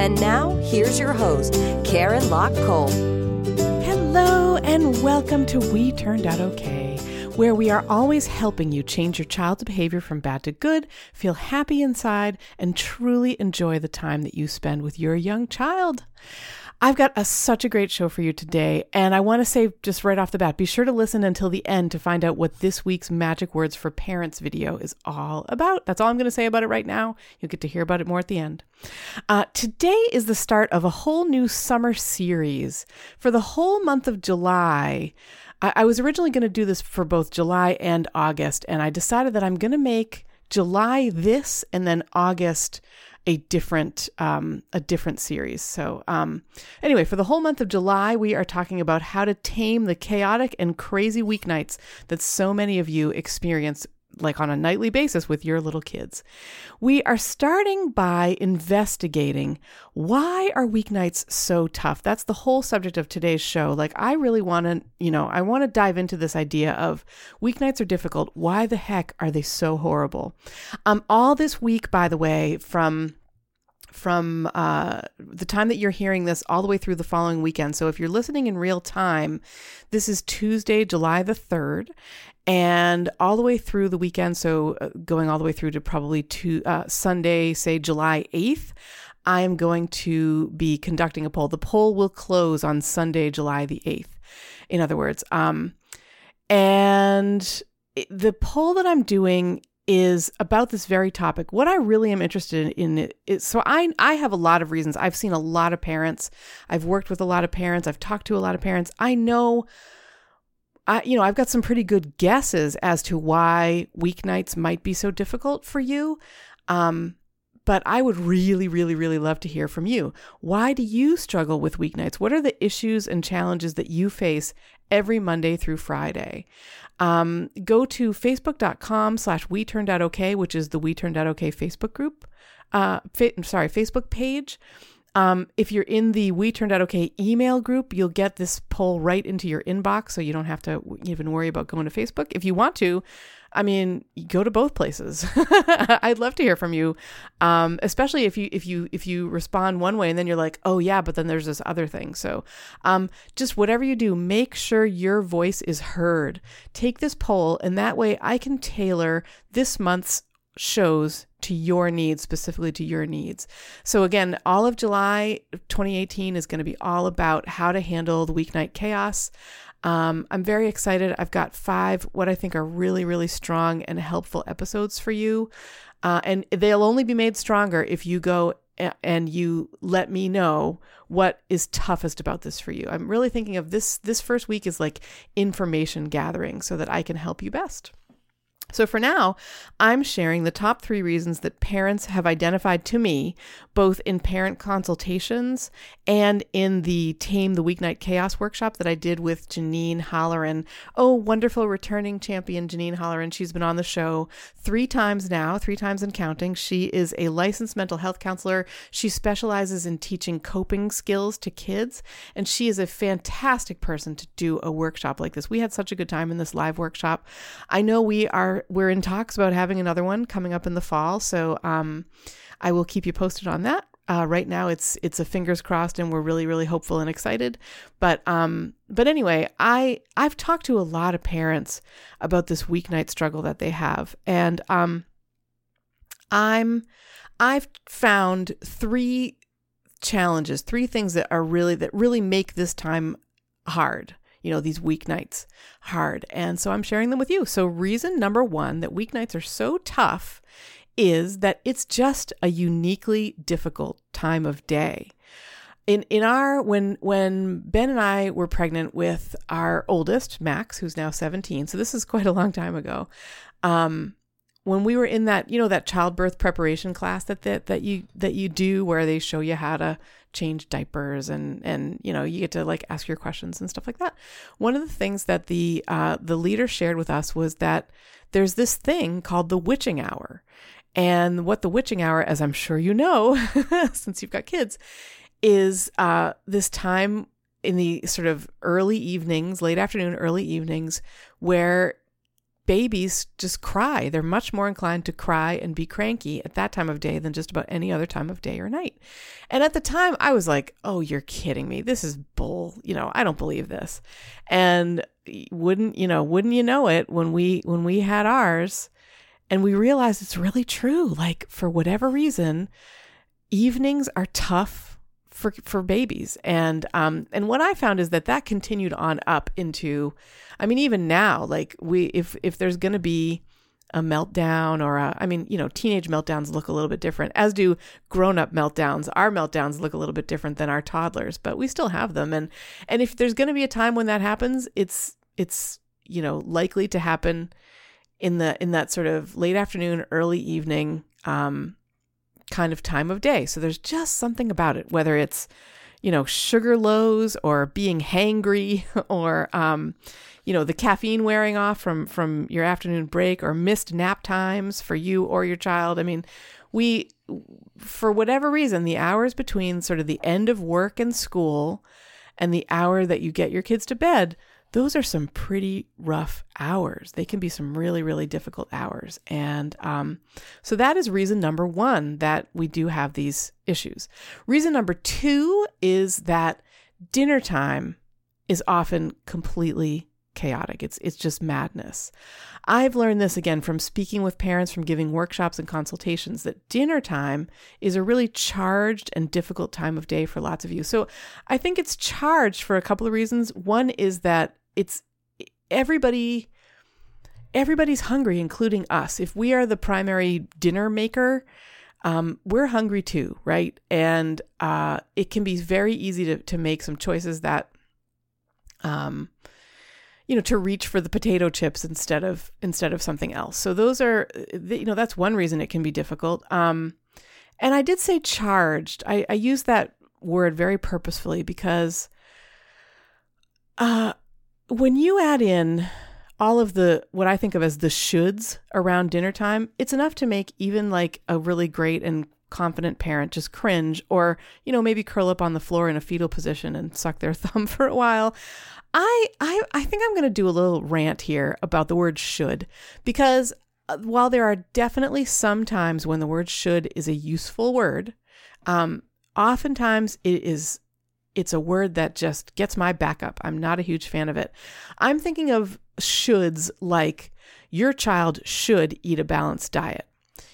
And now, here's your host, Karen Lock Kolp. Hello, and welcome to We Turned Out Okay, where we are always helping you change your child's behavior from bad to good, feel happy inside, and truly enjoy the time that you spend with your young child. I've got a, such a great show for you today, and I want to say just right off the bat be sure to listen until the end to find out what this week's Magic Words for Parents video is all about. That's all I'm going to say about it right now. You'll get to hear about it more at the end. Uh, today is the start of a whole new summer series. For the whole month of July, I, I was originally going to do this for both July and August, and I decided that I'm going to make July this and then August a different um, a different series. So um, anyway, for the whole month of July, we are talking about how to tame the chaotic and crazy weeknights that so many of you experience like on a nightly basis with your little kids. We are starting by investigating why are weeknights so tough? That's the whole subject of today's show. Like I really want to, you know, I want to dive into this idea of weeknights are difficult. Why the heck are they so horrible? Um all this week by the way from from uh, the time that you're hearing this all the way through the following weekend. So if you're listening in real time, this is Tuesday, July the 3rd, and all the way through the weekend. So uh, going all the way through to probably to uh, Sunday, say July 8th. I am going to be conducting a poll. The poll will close on Sunday, July the 8th. In other words, um, and the poll that I'm doing is about this very topic. What I really am interested in is so I I have a lot of reasons. I've seen a lot of parents. I've worked with a lot of parents. I've talked to a lot of parents. I know I you know, I've got some pretty good guesses as to why weeknights might be so difficult for you. Um but I would really, really, really love to hear from you. Why do you struggle with weeknights? What are the issues and challenges that you face every Monday through Friday? Um, go to facebook.com slash we turned out okay, which is the we turned out okay Facebook group. Uh, fa- sorry, Facebook page. Um, if you're in the We Turned Out Okay email group, you'll get this poll right into your inbox, so you don't have to even worry about going to Facebook. If you want to, I mean, go to both places. I'd love to hear from you, um, especially if you if you if you respond one way and then you're like, oh yeah, but then there's this other thing. So, um, just whatever you do, make sure your voice is heard. Take this poll, and that way I can tailor this month's shows to your needs, specifically to your needs. So, again, all of July 2018 is going to be all about how to handle the weeknight chaos. Um, I'm very excited. I've got five what I think are really, really strong and helpful episodes for you. Uh, and they'll only be made stronger if you go and you let me know what is toughest about this for you. I'm really thinking of this this first week is like information gathering so that I can help you best. So for now, I'm sharing the top three reasons that parents have identified to me, both in parent consultations and in the Tame the Weeknight Chaos workshop that I did with Janine Holleran. Oh, wonderful returning champion Janine Holleran. She's been on the show three times now, three times and counting. She is a licensed mental health counselor. She specializes in teaching coping skills to kids, and she is a fantastic person to do a workshop like this. We had such a good time in this live workshop. I know we are we're in talks about having another one coming up in the fall, so um, I will keep you posted on that. Uh, right now, it's it's a fingers crossed, and we're really really hopeful and excited. But um, but anyway, I I've talked to a lot of parents about this weeknight struggle that they have, and um, I'm I've found three challenges, three things that are really that really make this time hard you know, these weeknights hard. And so I'm sharing them with you. So, reason number one that weeknights are so tough is that it's just a uniquely difficult time of day. In, in our when when Ben and I were pregnant with our oldest Max, who's now 17, so this is quite a long time ago. Um, when we were in that, you know, that childbirth preparation class that that, that you that you do where they show you how to change diapers and and you know you get to like ask your questions and stuff like that. One of the things that the uh, the leader shared with us was that there's this thing called the witching hour, and what the witching hour, as I'm sure you know, since you've got kids, is uh, this time in the sort of early evenings, late afternoon, early evenings, where babies just cry. They're much more inclined to cry and be cranky at that time of day than just about any other time of day or night. And at the time, I was like, oh, you're kidding me. This is bull. You know, I don't believe this. And wouldn't, you know, wouldn't you know it when we, when we had ours and we realized it's really true. Like, for whatever reason, evenings are tough for for babies and um and what i found is that that continued on up into i mean even now like we if if there's going to be a meltdown or a, I mean, you know, teenage meltdowns look a little bit different, as do grown up meltdowns. Our meltdowns look a little bit different than our toddlers, but we still have them. And, and if there's going to be a time when that happens, it's, it's, you know, likely to happen in the, in that sort of late afternoon, early evening, um, kind of time of day. So there's just something about it, whether it's, you know, sugar lows or being hangry or, um, you know, the caffeine wearing off from, from your afternoon break or missed nap times for you or your child. I mean, we, for whatever reason, the hours between sort of the end of work and school and the hour that you get your kids to bed those are some pretty rough hours. They can be some really, really difficult hours. And um, so that is reason number one that we do have these issues. Reason number two is that dinner time is often completely chaotic. It's it's just madness. I've learned this again from speaking with parents from giving workshops and consultations that dinner time is a really charged and difficult time of day for lots of you. So I think it's charged for a couple of reasons. One is that it's everybody everybody's hungry including us. If we are the primary dinner maker um, we're hungry too right? And uh, it can be very easy to, to make some choices that um, you know to reach for the potato chips instead of instead of something else. So those are you know that's one reason it can be difficult. Um, and i did say charged. I, I use that word very purposefully because uh, when you add in all of the what I think of as the shoulds around dinner time, it's enough to make even like a really great and confident parent just cringe or, you know, maybe curl up on the floor in a fetal position and suck their thumb for a while. I I I think I'm going to do a little rant here about the word should because uh, while there are definitely some times when the word should is a useful word, um, oftentimes it is it's a word that just gets my back up. I'm not a huge fan of it. I'm thinking of shoulds like your child should eat a balanced diet.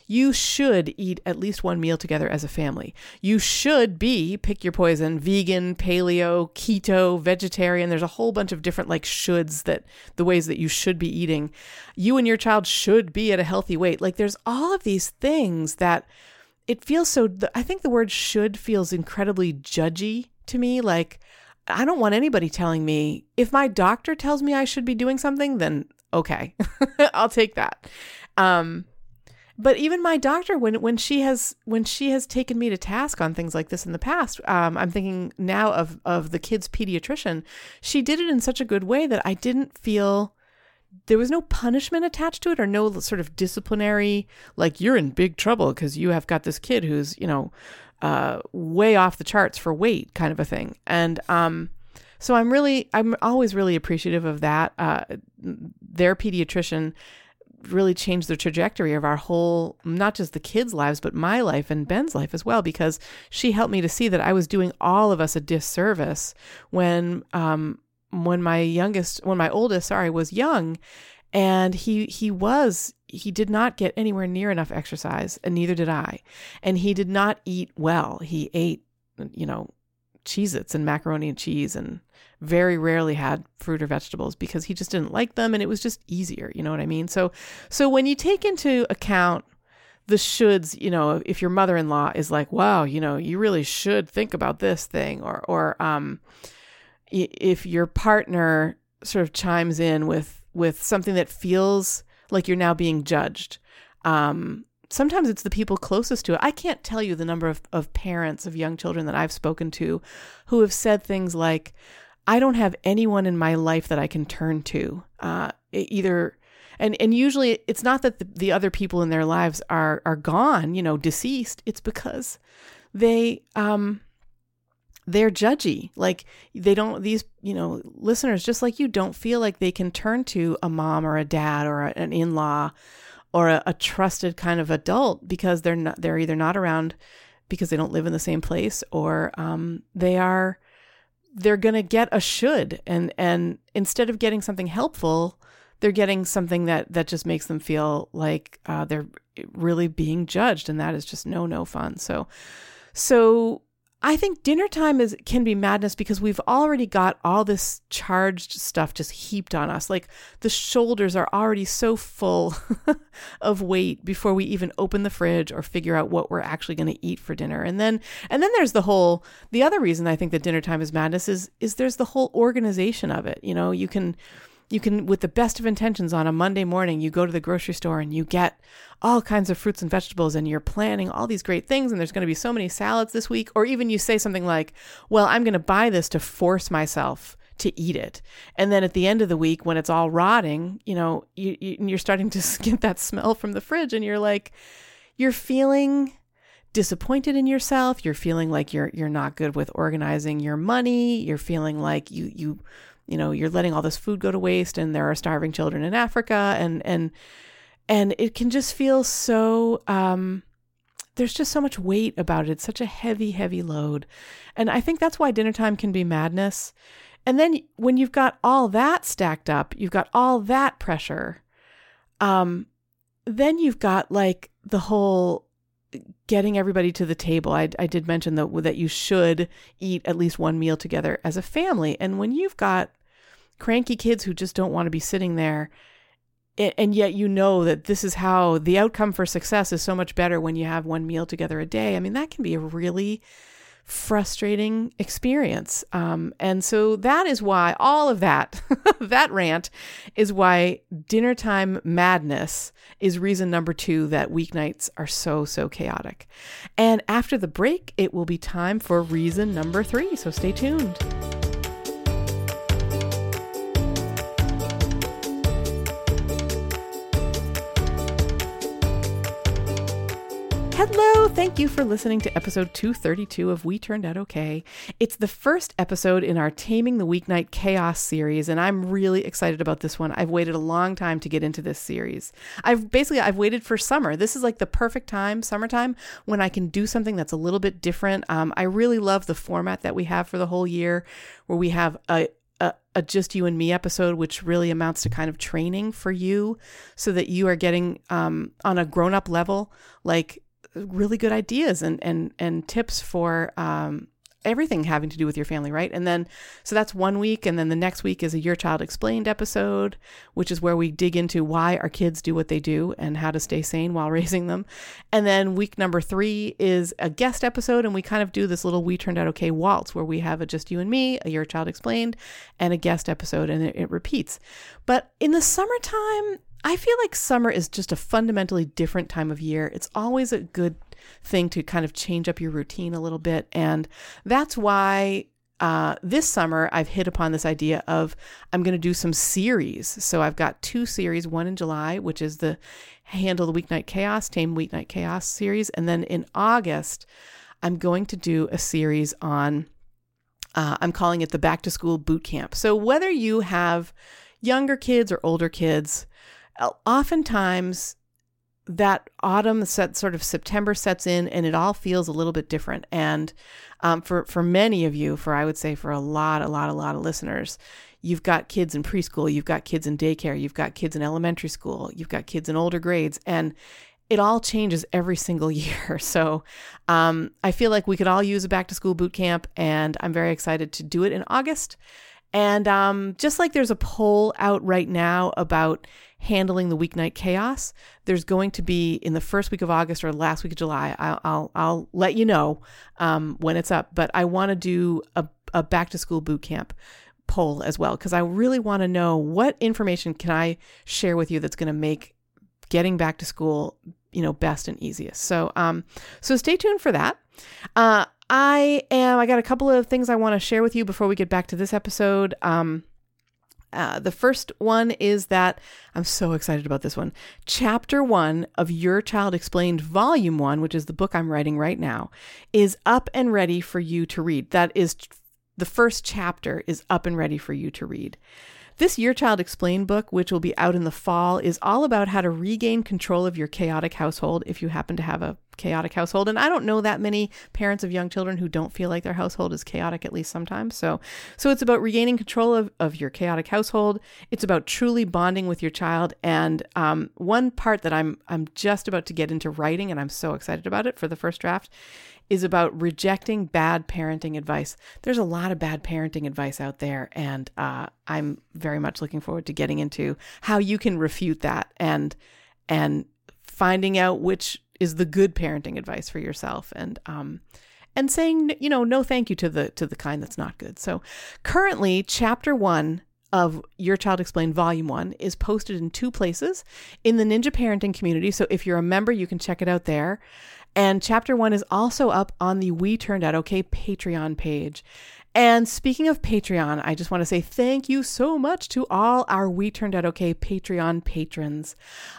You should eat at least one meal together as a family. You should be, pick your poison, vegan, paleo, keto, vegetarian. There's a whole bunch of different like shoulds that the ways that you should be eating. You and your child should be at a healthy weight. Like there's all of these things that it feels so, I think the word should feels incredibly judgy to me. Like, I don't want anybody telling me if my doctor tells me I should be doing something, then okay, I'll take that. Um, but even my doctor, when when she has when she has taken me to task on things like this in the past, um, I'm thinking now of of the kid's pediatrician. She did it in such a good way that I didn't feel there was no punishment attached to it or no sort of disciplinary like you're in big trouble because you have got this kid who's you know uh, way off the charts for weight kind of a thing. And um, so I'm really, I'm always really appreciative of that. Uh, their pediatrician really changed the trajectory of our whole, not just the kids' lives, but my life and Ben's life as well, because she helped me to see that I was doing all of us a disservice when, um, when my youngest, when my oldest, sorry, was young and he he was he did not get anywhere near enough exercise and neither did I. And he did not eat well. He ate you know Cheez-Its and macaroni and cheese and very rarely had fruit or vegetables because he just didn't like them and it was just easier you know what I mean? So so when you take into account the shoulds you know if your mother-in-law is like wow you know you really should think about this thing or or um if your partner sort of chimes in with with something that feels like you're now being judged. Um, sometimes it's the people closest to it. I can't tell you the number of, of parents of young children that I've spoken to who have said things like, I don't have anyone in my life that I can turn to. Uh, either and and usually it's not that the, the other people in their lives are are gone, you know, deceased. It's because they um they're judgy. Like they don't these, you know, listeners just like you don't feel like they can turn to a mom or a dad or a, an in-law or a, a trusted kind of adult because they're not they're either not around because they don't live in the same place or um, they are they're going to get a should. And and instead of getting something helpful they're getting something that that just makes them feel like uh, they're really being judged. And that is just no no fun. So so I think dinner time is can be madness because we've already got all this charged stuff just heaped on us. Like the shoulders are already so full of weight before we even open the fridge or figure out what we're actually going to eat for dinner. And then and then there's the whole the other reason I think that dinner time is madness is is there's the whole organization of it. You know, you can you can with the best of intentions on a monday morning you go to the grocery store and you get all kinds of fruits and vegetables and you're planning all these great things and there's going to be so many salads this week. Or even you say something like well i'm going to buy this to force myself to eat it. And then at the end of the week when it's all rotting you know you, you you're starting to get that smell from the fridge and you're like you're feeling disappointed in yourself. You're feeling like you're you're not good with organizing your money. You're feeling like you you you know you're letting all this food go to waste and there are starving children in africa and and and it can just feel so um there's just so much weight about it it's such a heavy heavy load and i think that's why dinner time can be madness and then when you've got all that stacked up you've got all that pressure um then you've got like the whole getting everybody to the table. I, I did mention that that you should eat at least one meal together as a family. And when you've got cranky kids who just don't want to be sitting there, and yet you know that this is how the outcome for success is so much better when you have one meal together a day. I mean, that can be a really frustrating experience. Um, and so that is why all of that, that rant is why dinner time madness is reason number two that weeknights are so, so chaotic. And after the break, it will be time for reason number three. So stay tuned. Hello, thank you for listening to episode 232 of We Turned Out Okay. It's the first episode in our Taming the Weeknight Chaos series, and I'm really excited about this one. I've waited a long time to get into this series. I've basically I've waited for summer. This is like the perfect time, summertime, when I can do something that's a little bit different. Um, I really love the format that we have for the whole year, where we have a a, a, just you and me episode, which really amounts to kind of training for you so that you are getting um, on a grown up level, like really good ideas and and and tips for um, everything having to do with your family, right? And then, so that's one week. And then the next week is a Your Child Explained episode, which is where we dig into why our kids do what they do and how to stay sane while raising them. And then week number three is a guest episode. And we kind of do this little We Turned Out Okay waltz where we have a Just You and Me, a Your Child Explained, and a guest episode, and it, it repeats. But in the summertime, I feel like summer is just a fundamentally different time of year. It's always a good thing to kind of change up your routine a little bit. And that's why uh, this summer I've hit upon this idea of I'm going to do some series. So I've got two series, one in July, which is the Handle the Weeknight Chaos, Tame Weeknight Chaos series. And then in August, I'm going to do a series on, uh, I'm calling it the Back to School Boot Camp. So whether you have younger kids or older kids, oftentimes that autumn set sort of September sets in and it all feels a little bit different. And um, for for many of you, for I would say for a lot, a lot, a lot of listeners, you've got kids in preschool, you've got kids in daycare, you've got kids in elementary school, you've got kids in older grades, and it all changes every single year. So um, I feel like we could all use a back to school boot camp, and I'm very excited to do it in August. And um, just like there's a poll out right now about handling the weeknight chaos, there's going to be in the first week of August or last week of July. I'll I'll, I'll let you know um, when it's up. But I want to do a, a back to school boot camp poll as well because I really want to know what information can I share with you that's going to make getting back to school, you know, best and easiest. So, um, so stay tuned for that. Uh, I am. I got a couple of things I want to share with you before we get back to this episode. Um, uh, the first one is that I'm so excited about this one. Chapter one of Your Child Explained, Volume one, which is the book I'm writing right now, is up and ready for you to read. That is the first chapter is up and ready for you to read. This Your Child Explained book, which will be out in the fall, is all about how to regain control of your chaotic household if you happen to have a chaotic household. And I don't know that many parents of young children who don't feel like their household is chaotic at least sometimes. So so it's about regaining control of, of your chaotic household. It's about truly bonding with your child. And um, one part that I'm I'm just about to get into writing, and I'm so excited about it for the first draft, is about rejecting bad parenting advice. There's a lot of bad parenting advice out there, and uh, I'm very much looking forward to getting into how you can refute that and and finding out which is the good parenting advice for yourself and um and saying you know no thank you to the to the kind that's not good. So currently chapter 1 of Your Child Explained Volume 1 is posted in two places in the Ninja Parenting community. So if you're a member, you can check it out there. And chapter 1 is also up on the We Turned Out Okay Patreon page. And speaking of Patreon, I just want to say thank you so much to all our We Turned Out Okay Patreon patrons.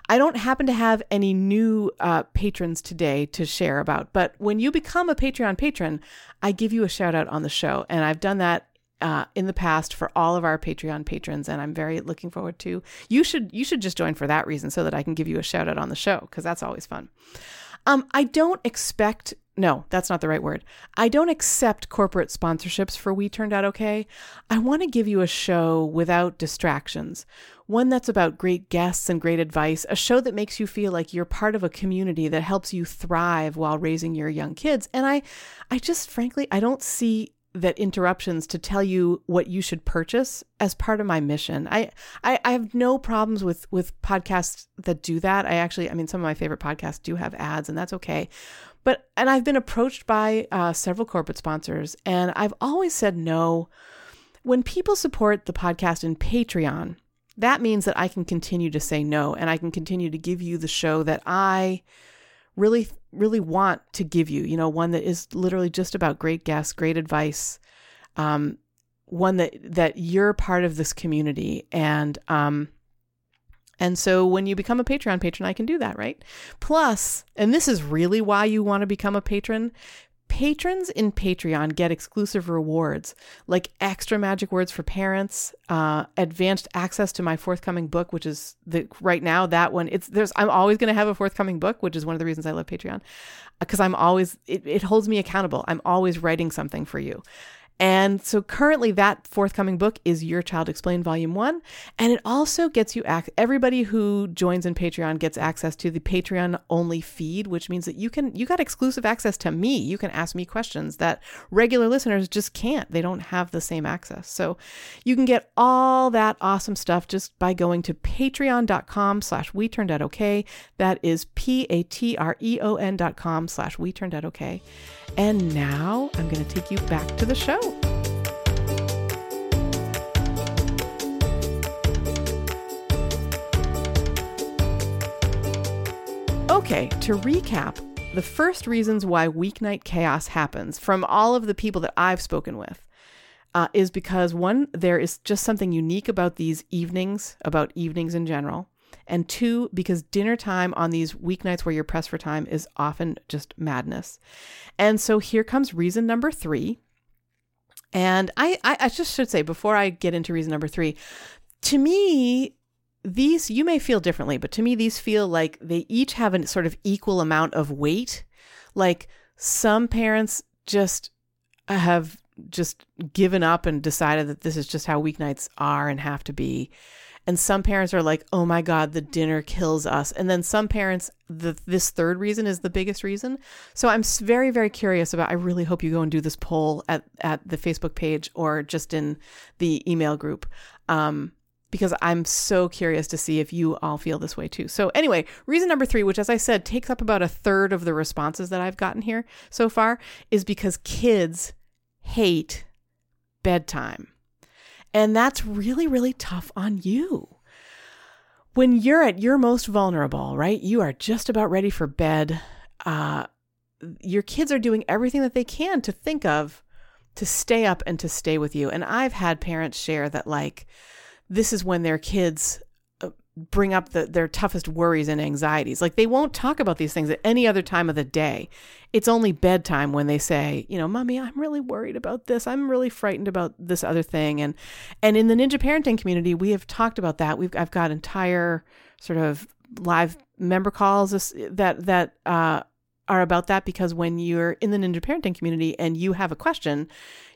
I don't happen to have any new uh, patrons today to share about, but when you become a Patreon patron, I give you a shout out on the show. And I've done that uh, in the past for all of our Patreon patrons, and I'm very looking forward to. You should you should just join for that reason, so that I can give you a shout out on the show because that's always fun. Um, I don't expect no, that's not the right word. I don't accept corporate sponsorships for We Turned Out Okay. I want to give you a show without distractions, one that's about great guests and great advice, a show that makes you feel like you're part of a community that helps you thrive while raising your young kids. And I I just frankly, I don't see that interruptions to tell you what you should purchase as part of my mission. I, I, I have no problems with with podcasts that do that. I actually, I mean, some of my favorite podcasts do have ads, and that's okay. But and I've been approached by uh, several corporate sponsors, and I've always said no. When people support the podcast in Patreon, that means that I can continue to say no, and I can continue to give you the show that I really really want to give you you know one that is literally just about great guests great advice um, one that that you're part of this community and um, and so when you become a Patreon patron, I can do that, right? Plus, and this is really why you want to become a patron. Patrons in Patreon get exclusive rewards like extra magic words for parents, uh, advanced access to my forthcoming book, which is the right now that one. It's there's I'm always going to have a forthcoming book, which is one of the reasons I love Patreon, because I'm always it, it holds me accountable. I'm always writing something for you. And so currently that forthcoming book is Your Child Explained Volume 1 and it also gets you ac- everybody who joins in Patreon gets access to the Patreon only feed which means that you can you got exclusive access to me. You can ask me questions that regular listeners just can't. They don't have the same access. So you can get all that awesome stuff just by going to patreon.com slash we turned out okay. That is P-A-T-R-E-O-N dot com slash we turned out okay. And now I'm going to take you back to the show. Okay, to recap, the first reasons why weeknight chaos happens from all of the people that I've spoken with uh, is because one, there is just something unique about these evenings, about evenings in general. And two, because dinner time on these weeknights where you're pressed for time is often just madness. And so here comes reason number three. And I, I, I just should say before I get into reason number three, to me, these you may feel differently, but to me, these feel like they each have a sort of equal amount of weight. Like some parents just have just given up and decided that this is just how weeknights are and have to be. And some parents are like, oh my God, the dinner kills us. And then some parents, the, this third reason is the biggest reason. So I'm very, very curious about, I really hope you go and do this poll at, at the Facebook page or just in the email group. Um, because I'm so curious to see if you all feel this way too. So, anyway, reason number three, which as I said takes up about a third of the responses that I've gotten here so far, is because kids hate bedtime. And that's really, really tough on you. when you're at your most vulnerable, right? You are just about ready for bed. Uh, your kids are doing everything that they can to think of to stay up and to stay with you. And I've had parents share that, like, this is when their kids bring up the, their toughest worries and anxieties. Like, they won't talk about these things at any other time of the day. It's only bedtime when they say, you know, mommy, I'm really worried about this. I'm really frightened about this other thing. And, and in the ninja parenting community, we have talked about that. We've, I've got entire sort of live member calls that, that, uh, are about that because when you're in the ninja parenting community and you have a question,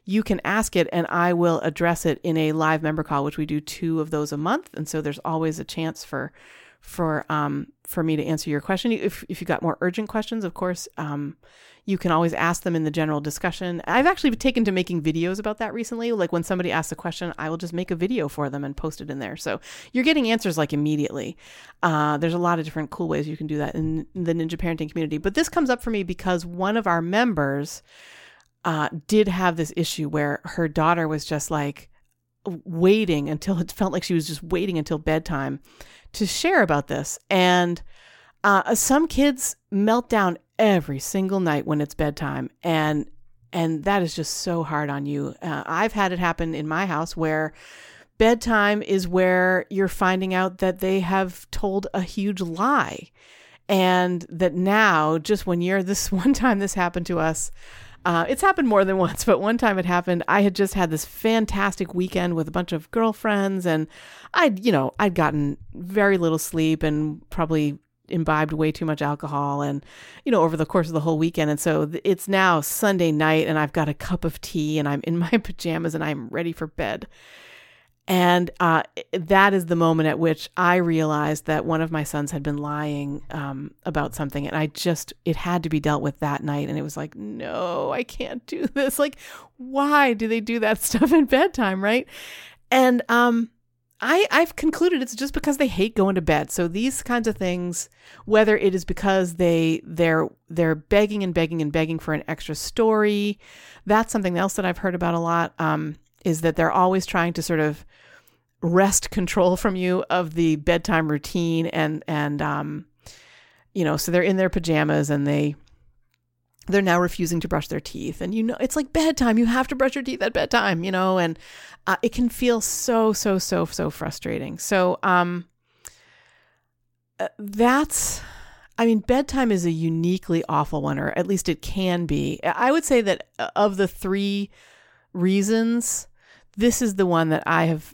you can ask it and I will address it in a live member call, which we do two of those a month. And so there's always a chance for for um for me to answer your question. If if you got more urgent questions, of course, um, you can always ask them in the general discussion. I've actually taken to making videos about that recently. Like when somebody asks a question, I will just make a video for them and post it in there. So you're getting answers like immediately. Uh, there's a lot of different cool ways you can do that in the Ninja Parenting community. But this comes up for me because one of our members uh, did have this issue where her daughter was just like waiting until it felt like she was just waiting until bedtime to share about this. And uh, some kids melt down every single night when it's bedtime, and and that is just so hard on you. Uh, I've had it happen in my house where bedtime is where you're finding out that they have told a huge lie, and that now just when you're this one time this happened to us. Uh, it's happened more than once, but one time it happened. I had just had this fantastic weekend with a bunch of girlfriends, and I'd, you know, I'd gotten very little sleep and probably imbibed way too much alcohol and you know over the course of the whole weekend and so it's now Sunday night and I've got a cup of tea and I'm in my pajamas and I'm ready for bed and uh, that is the moment at which I realized that one of my sons had been lying um, about something, and I just, it had to be dealt with that night. And it was like, no, I can't do this. Like, why do they do that stuff in bedtime, right? And um, I, I've concluded it's just because they hate going to bed. So these kinds of things, whether it is because they they're they're begging and begging and begging for an extra story, that's something else that I've heard about a lot. Um, is that they're always trying to sort of wrest control from you of the bedtime routine and and um, you know, so they're in their pajamas and they they're now refusing to brush their teeth. And you know it's like bedtime. You have to brush your teeth at bedtime you know and uh, it can feel so so so so frustrating. So um uh, that's i mean bedtime is a uniquely awful one or at least it can be. I would say that uh, of the three reasons this is the one that i have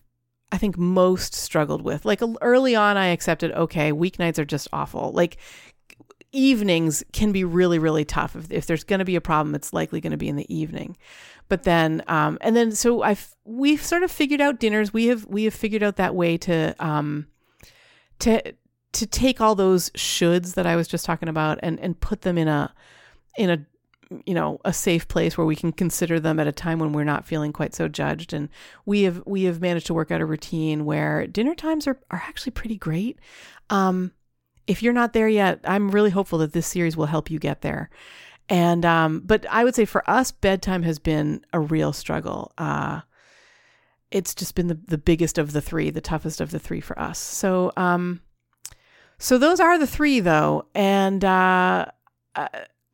I think most struggled with. Like early on, I accepted, okay, weeknights are just awful. Like evenings can be really really tough if, if there's going to be a problem it's likely going to be in the evening but then um and then so i've we've sort of figured out dinners we have we have figured out that way to um to to take all those shoulds that i was just talking about and and put them in a in a you know a safe place where we can consider them at a time when we're not feeling quite so judged and we have we have managed to work out a routine where dinner times are are actually pretty great um if you're not there yet, I'm really hopeful that this series will help you get there. And um, but I would say for us, bedtime has been a real struggle. Uh, it's just been the, the biggest of the three, the toughest of the three for us. So um, so those are the three though, and uh, uh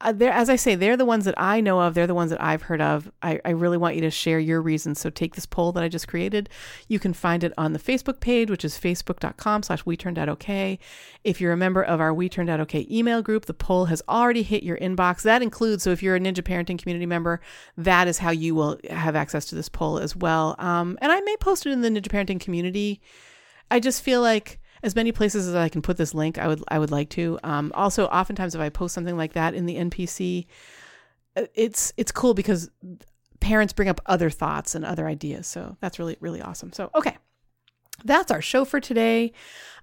uh, they're, as I say, they're the ones that I know of. They're the ones that I've heard of. I, I really want you to share your reasons. So take this poll that I just created. You can find it on the Facebook page, which is facebook.com slash we turned out okay. If you're a member of our We Turned Out Okay email group, the poll has already hit your inbox. That includes, so if you're a Ninja Parenting Community member, that is how you will have access to this poll as well. Um, and I may post it in the Ninja Parenting Community. I just feel like as many places as I can put this link, I would I would like to. Um, also, oftentimes if I post something like that in the NPC, uh, it's it's cool because parents bring up other thoughts and other ideas. So that's really really awesome. So okay, that's our show for today.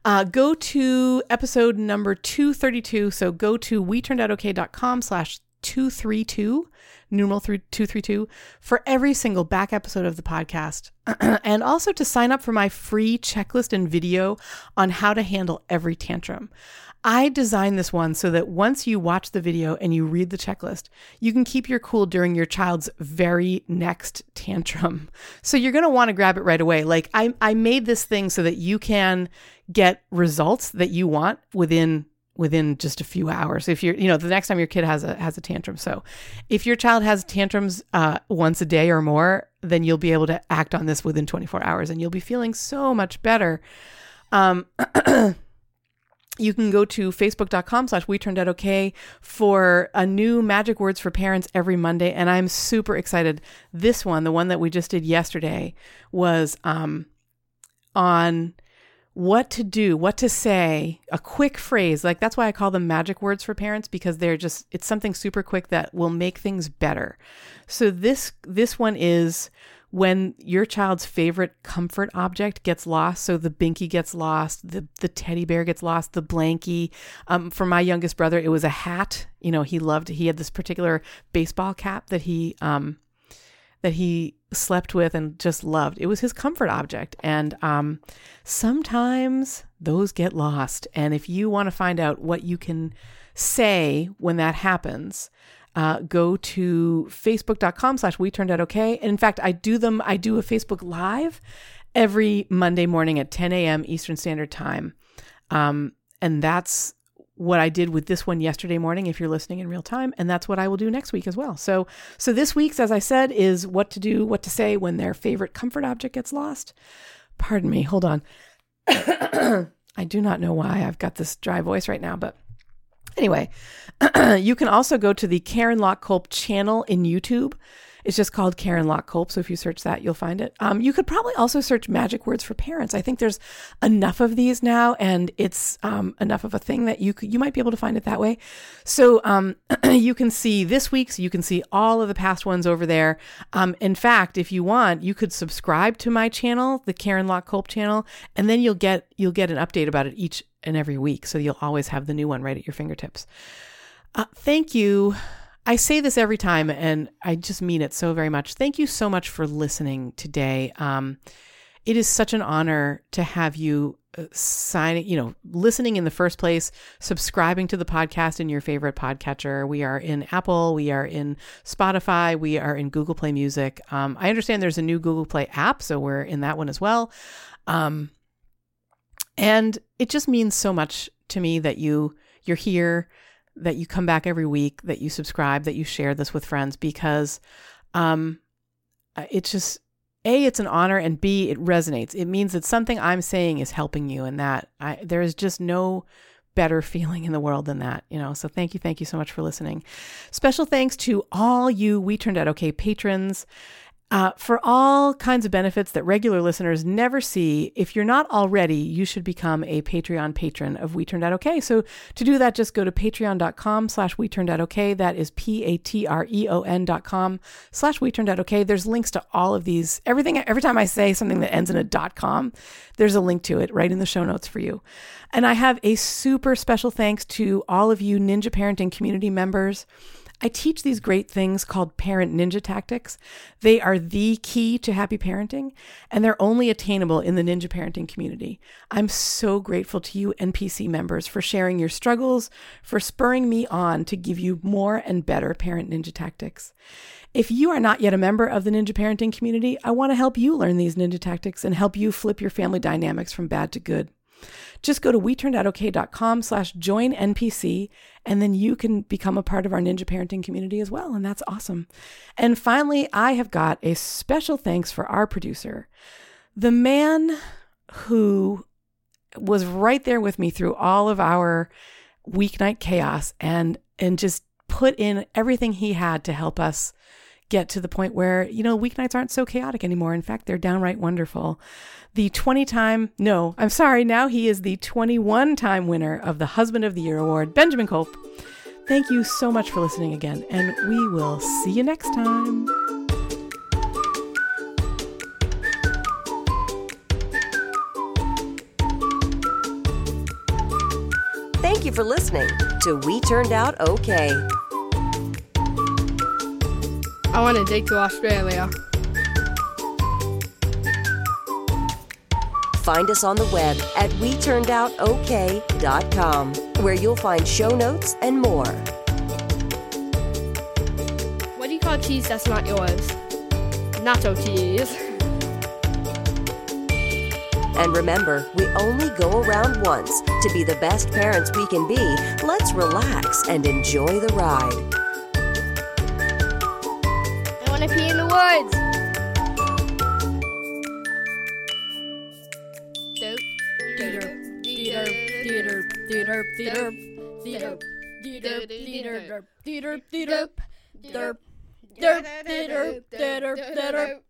Uh, go to episode number 232. So go to we turned out okay.com slash 232 numeral through 232 for every single back episode of the podcast and also to sign up for my free checklist and video on how to handle every tantrum. I designed this one so that once you watch the video and you read the checklist, you can keep your cool during your child's very next tantrum. So you're going to want to grab it right away. Like I I made this thing so that you can get results that you want within within just a few hours. If you're you know the next time your kid has a has a tantrum. So if your child has tantrums uh, once a day or more then you'll be able to act on this within 24 hours and you'll be feeling so much better. Um, you can go to facebook.com slash we turned out okay for a new magic words for parents every monday. And i'm super excited. This one the one that we just did yesterday was um, on what to do, what to say, a quick phrase. Like that's why I call them magic words for parents because they're just it's something super quick that will make things better. So this this one is when your child's favorite comfort object gets lost. So the binky gets lost, the the teddy bear gets lost, the blankie. Um, for my youngest brother, it was a hat. You know, he loved. He had this particular baseball cap that he um that he slept with and just loved. It was his comfort object. And um, sometimes those get lost. And if you want to find out what you can say when that happens, uh, go to facebook.com slash we turned out okay. And in fact, I do them, I do a Facebook live every Monday morning at 10 a.m. Eastern Standard Time. Um, and that's what I did with this one yesterday morning if you're listening in real time and that's what I will do next week as well. So so this week's as I said is what to do, what to say when their favorite comfort object gets lost. Pardon me, hold on. I do not know why I've got this dry voice right now, but anyway, you can also go to the Karen Lock Kolp channel in YouTube it's just called Karen Lock Kolp. So if you search that, you'll find it. Um, you could probably also search magic words for parents. I think there's enough of these now, and it's um, enough of a thing that you could, you might be able to find it that way. So um, you can see this week's, you can see all of the past ones over there. Um, in fact, if you want, you could subscribe to my channel, the Karen Lock Kolp channel, and then you'll get you'll get an update about it each and every week. So you'll always have the new one right at your fingertips. Uh, thank you I say this every time, and I just mean it so very much. Thank you so much for listening today. Um, it is such an honor to have you uh, signing, you know, listening in the first place, subscribing to the podcast in your favorite podcatcher. We are in Apple, we are in Spotify, we are in Google Play Music. Um, I understand there's a new Google Play app, so we're in that one as well. Um, and it just means so much to me that you you're here that you come back every week, that you subscribe, that you share this with friends because um, uh, it's just a it's an honor and b it resonates. It means that something I'm saying is helping you, and that I, there is just no better feeling in the world than that, you know. So thank you, thank you so much for listening. Special thanks to all you We Turned Out Okay patrons. Uh, for all kinds of benefits that regular listeners never see, if you're not already, you should become a Patreon patron of We Turned Out Okay. So to do that, just go to patreon.com slash We Turned Out Okay. That is P-A-T-R-E-O-N dot com slash We Turned Out Okay. There's links to all of these. Everything, every time I say something that ends in a dot com, there's a link to it right in the show notes for you. And I have a super special thanks to all of you Ninja Parenting community members. I teach these great things called parent ninja tactics. They are the key to happy parenting, and they're only attainable in the ninja parenting community. I'm so grateful to you NPC members for sharing your struggles, for spurring me on to give you more and better parent ninja tactics. If you are not yet a member of the ninja parenting community, I want to help you learn these ninja tactics and help you flip your family dynamics from bad to good. Just go to weturnedoutokay.com slash join NPC, and then you can become a part of our Ninja Parenting community as well. And that's awesome. And finally, I have got a special thanks for our producer, the man who was right there with me through all of our weeknight chaos and and just put in everything he had to help us get to the point where, you know, weeknights aren't so chaotic anymore. In fact, they're downright wonderful. The 20 time, no, I'm sorry, now he is the 21 time winner of the Husband of the Year award, Benjamin Kolp. Thank you so much for listening again, and we will see you next time. Thank you for listening to We Turned Out Okay. I want to dig to Australia. Find us on the web at WeTurnedOutOK.com, where you'll find show notes and more. What do you call cheese that's not yours? Nacho cheese. And remember, we only go around once. To be the best parents we can be, let's relax and enjoy the ride. Want to pee in the woods.